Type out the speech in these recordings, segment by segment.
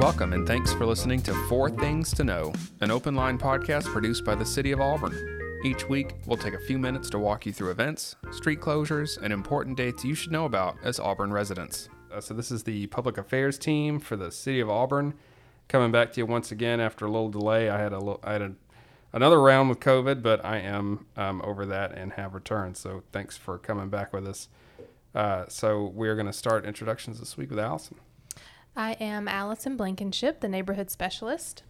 Welcome and thanks for listening to Four Things to Know, an open line podcast produced by the City of Auburn. Each week, we'll take a few minutes to walk you through events, street closures, and important dates you should know about as Auburn residents. Uh, so, this is the public affairs team for the City of Auburn coming back to you once again after a little delay. I had a little, I had a, another round with COVID, but I am um, over that and have returned. So, thanks for coming back with us. Uh, so, we're going to start introductions this week with Allison. I am Allison Blankenship, the neighborhood specialist.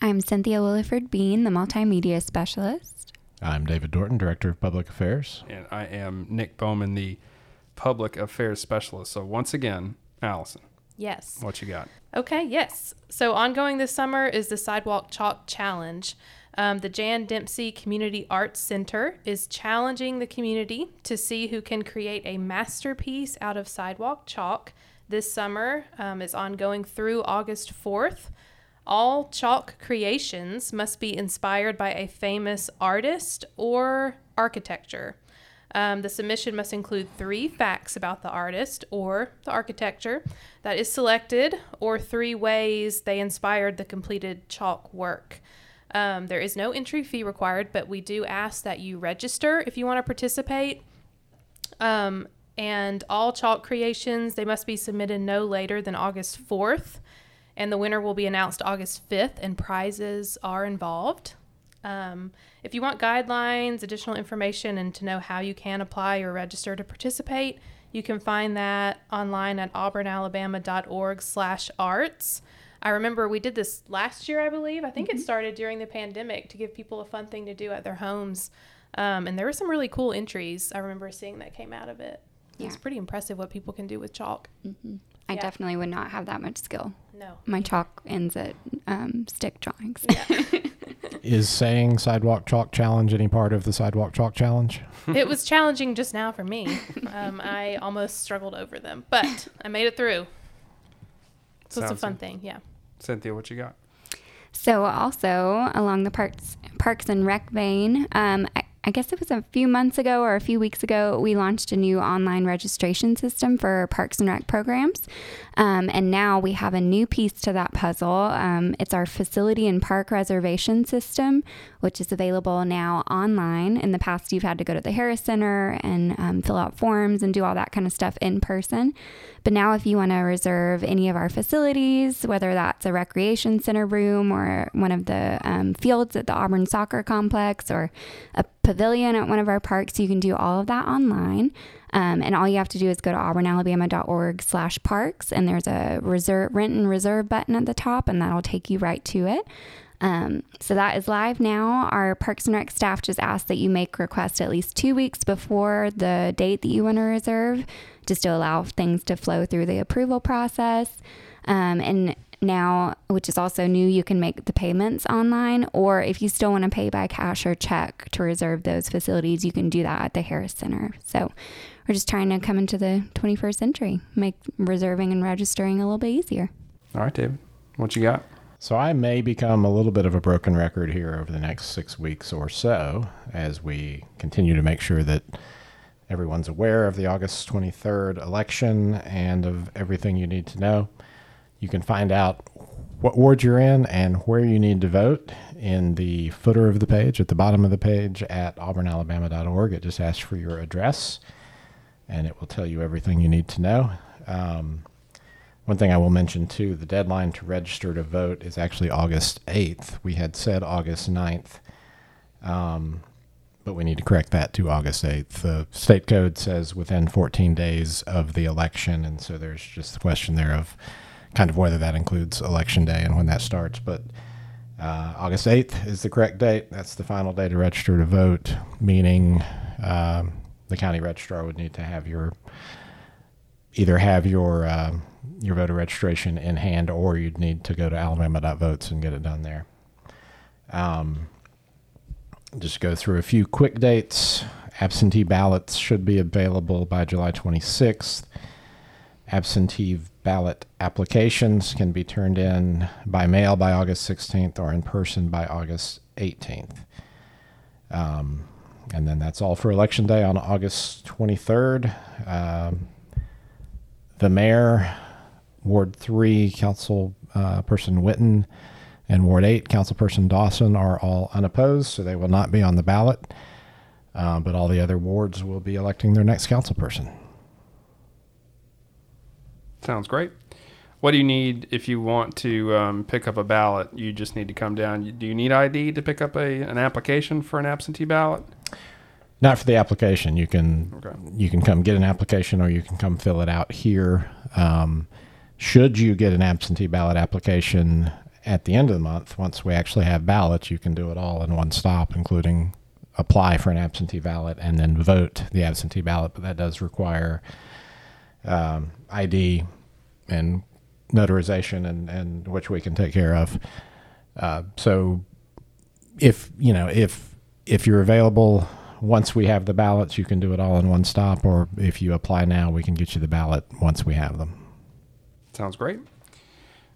I'm Cynthia Williford Bean, the multimedia specialist. I'm David Dorton, Director of Public Affairs. And I am Nick Bowman, the public affairs specialist. So, once again, Allison, Yes. what you got? Okay, yes. So, ongoing this summer is the Sidewalk Chalk Challenge. Um, the Jan Dempsey Community Arts Center is challenging the community to see who can create a masterpiece out of sidewalk chalk. This summer um, is ongoing through August 4th. All chalk creations must be inspired by a famous artist or architecture. Um, the submission must include three facts about the artist or the architecture that is selected, or three ways they inspired the completed chalk work. Um, there is no entry fee required, but we do ask that you register if you want to participate. Um, and all chalk creations they must be submitted no later than August 4th, and the winner will be announced August 5th, and prizes are involved. Um, if you want guidelines, additional information, and to know how you can apply or register to participate, you can find that online at auburnalabama.org/arts. I remember we did this last year, I believe. I think it started during the pandemic to give people a fun thing to do at their homes, um, and there were some really cool entries. I remember seeing that came out of it. It's pretty impressive what people can do with chalk. I Yeah. definitely would not have that much skill. No, My chalk ends at um, stick drawings. Is saying Sidewalk Chalk Challenge any part of the Sidewalk Chalk Challenge? it was challenging just now for me. Um, I almost struggled over them, but I made it through. So it's a fun good. thing, yeah. Cynthia, what you got? So also along the parks parks and rec vein, um, I, guess it was a few months ago or a few weeks ago, we launched a new online registration system for parks and rec programs, um, and now we have a new piece to that puzzle. Um, it's our facility and park reservation system, which is available now online. In the past, you've had to go to the Harris Center and um, fill out forms and do all that kind of stuff in person. But now, if you want to reserve any of our facilities, whether that's a recreation center room or one of the um, fields at the Auburn Soccer Complex or a pavilion at one of our parks, you can do all of that online. Um, and all you have to do is go to auburnalabama.org slash parks, and there's a reserve, rent and reserve button at the top, and that'll take you right to it. Um, so that is live now. Our Parks and Rec staff just asked that you make requests at least two weeks before the date that you want to reserve, just to allow things to flow through the approval process. Um, and now, which is also new, you can make the payments online, or if you still want to pay by cash or check to reserve those facilities, you can do that at the Harris Center. So we're just trying to come into the 21st century, make reserving and registering a little bit easier. All right, David, what you got? So I may become a little bit of a broken record here over the next six weeks or so as we continue to make sure that everyone's aware of the August 23rd election and of everything you need to know. You can find out what ward you're in and where you need to vote in the footer of the page, at the bottom of the page at auburnalabama.org. It just asks for your address and it will tell you everything you need to know. Um, one thing I will mention too the deadline to register to vote is actually August 8th. We had said August 9th, um, but we need to correct that to August 8th. The state code says within 14 days of the election, and so there's just the question there of kind of whether that includes election day and when that starts. But uh, August 8th is the correct date. That's the final day to register to vote, meaning um, the county registrar would need to have your either have your uh, your voter registration in hand, or you'd need to go to alabama.votes and get it done there. Um, just go through a few quick dates. Absentee ballots should be available by July 26th. Absentee ballot applications can be turned in by mail by August 16th or in person by August 18th. Um, and then that's all for Election Day on August 23rd. Um, the mayor, Ward 3, Council uh, Person Witten, and Ward 8, Councilperson Dawson are all unopposed, so they will not be on the ballot. Uh, but all the other wards will be electing their next council person. Sounds great. What do you need if you want to um, pick up a ballot? You just need to come down. Do you need ID to pick up a an application for an absentee ballot? Not for the application. You can Okay. you can come get an application, or you can come fill it out here. Um, should you get an absentee ballot application at the end of the month, once we actually have ballots, you can do it all in one stop, including apply for an absentee ballot and then vote the absentee ballot. But that does require um, ID and notarization, and, and which we can take care of. Uh, so if you know if if you're available once we have the ballots, you can do it all in one stop, or if you apply now, we can get you the ballot once we have them. Sounds great.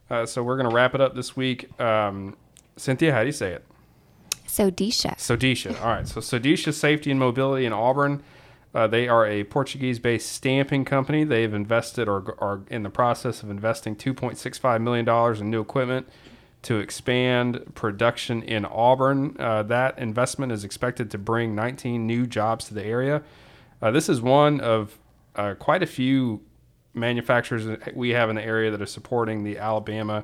Uh, so we're gonna wrap it up this week. Um, Cynthia, how do you say it? So, Disha. Sodecia. All right. So Sodecia Safety and Mobility in Auburn. Uh, they are a Portuguese-based stamping company. They've invested or are in the process of investing 2.65 million dollars in new equipment to expand production in Auburn. Uh, that investment is expected to bring 19 new jobs to the area. Uh, this is one of uh, quite a few manufacturers that we have in the area that are supporting the Alabama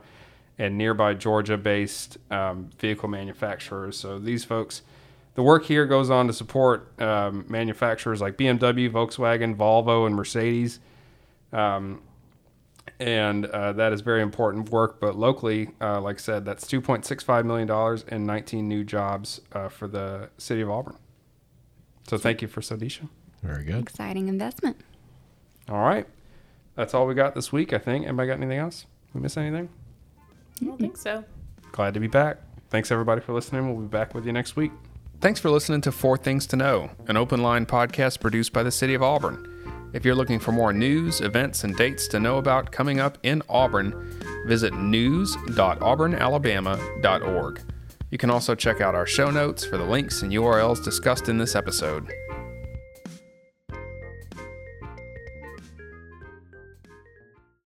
and nearby Georgia based um, vehicle manufacturers. So these folks, the work here goes on to support um, manufacturers like BMW, Volkswagen, Volvo, and Mercedes. Um, and uh, that is very important work. But locally, uh, like I said, that's $2.65 million and 19 new jobs uh, for the city of Auburn. So thank you for Sodecia. Very good. Exciting investment. All right. That's all we got this week, I think. Anybody got anything else? We miss anything? I don't think so. Glad to be back. Thanks everybody for listening. We'll be back with you next week. Thanks for listening to Four Things to Know, an open line podcast produced by the City of Auburn. If you're looking for more news, events, and dates to know about coming up in Auburn, visit news.auburnalabama.org. You can also check out our show notes for the links and URLs discussed in this episode.